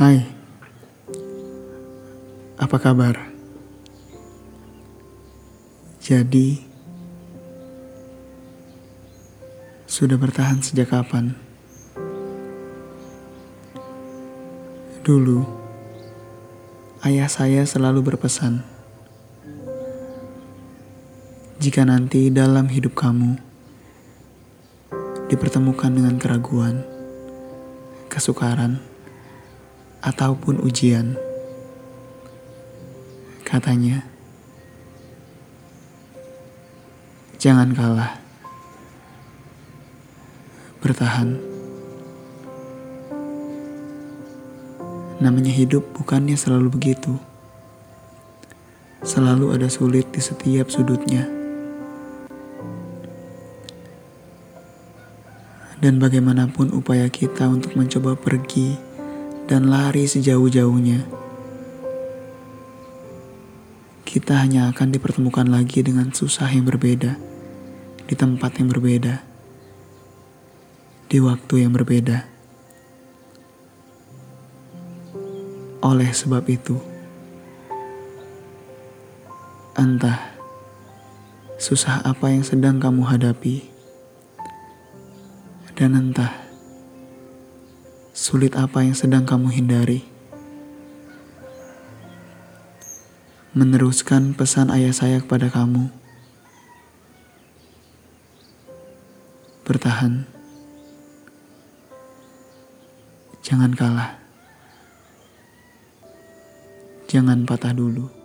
Hai, apa kabar? Jadi, sudah bertahan sejak kapan? Dulu, ayah saya selalu berpesan, jika nanti dalam hidup kamu dipertemukan dengan keraguan, kesukaran, ataupun ujian. Katanya, jangan kalah, bertahan. Namanya hidup bukannya selalu begitu. Selalu ada sulit di setiap sudutnya. Dan bagaimanapun upaya kita untuk mencoba pergi dan lari sejauh-jauhnya, kita hanya akan dipertemukan lagi dengan susah yang berbeda, di tempat yang berbeda, di waktu yang berbeda. Oleh sebab itu, entah susah apa yang sedang kamu hadapi, dan entah sulit apa yang sedang kamu hindari. Meneruskan pesan ayah saya kepada kamu. Bertahan. Jangan kalah. Jangan patah dulu.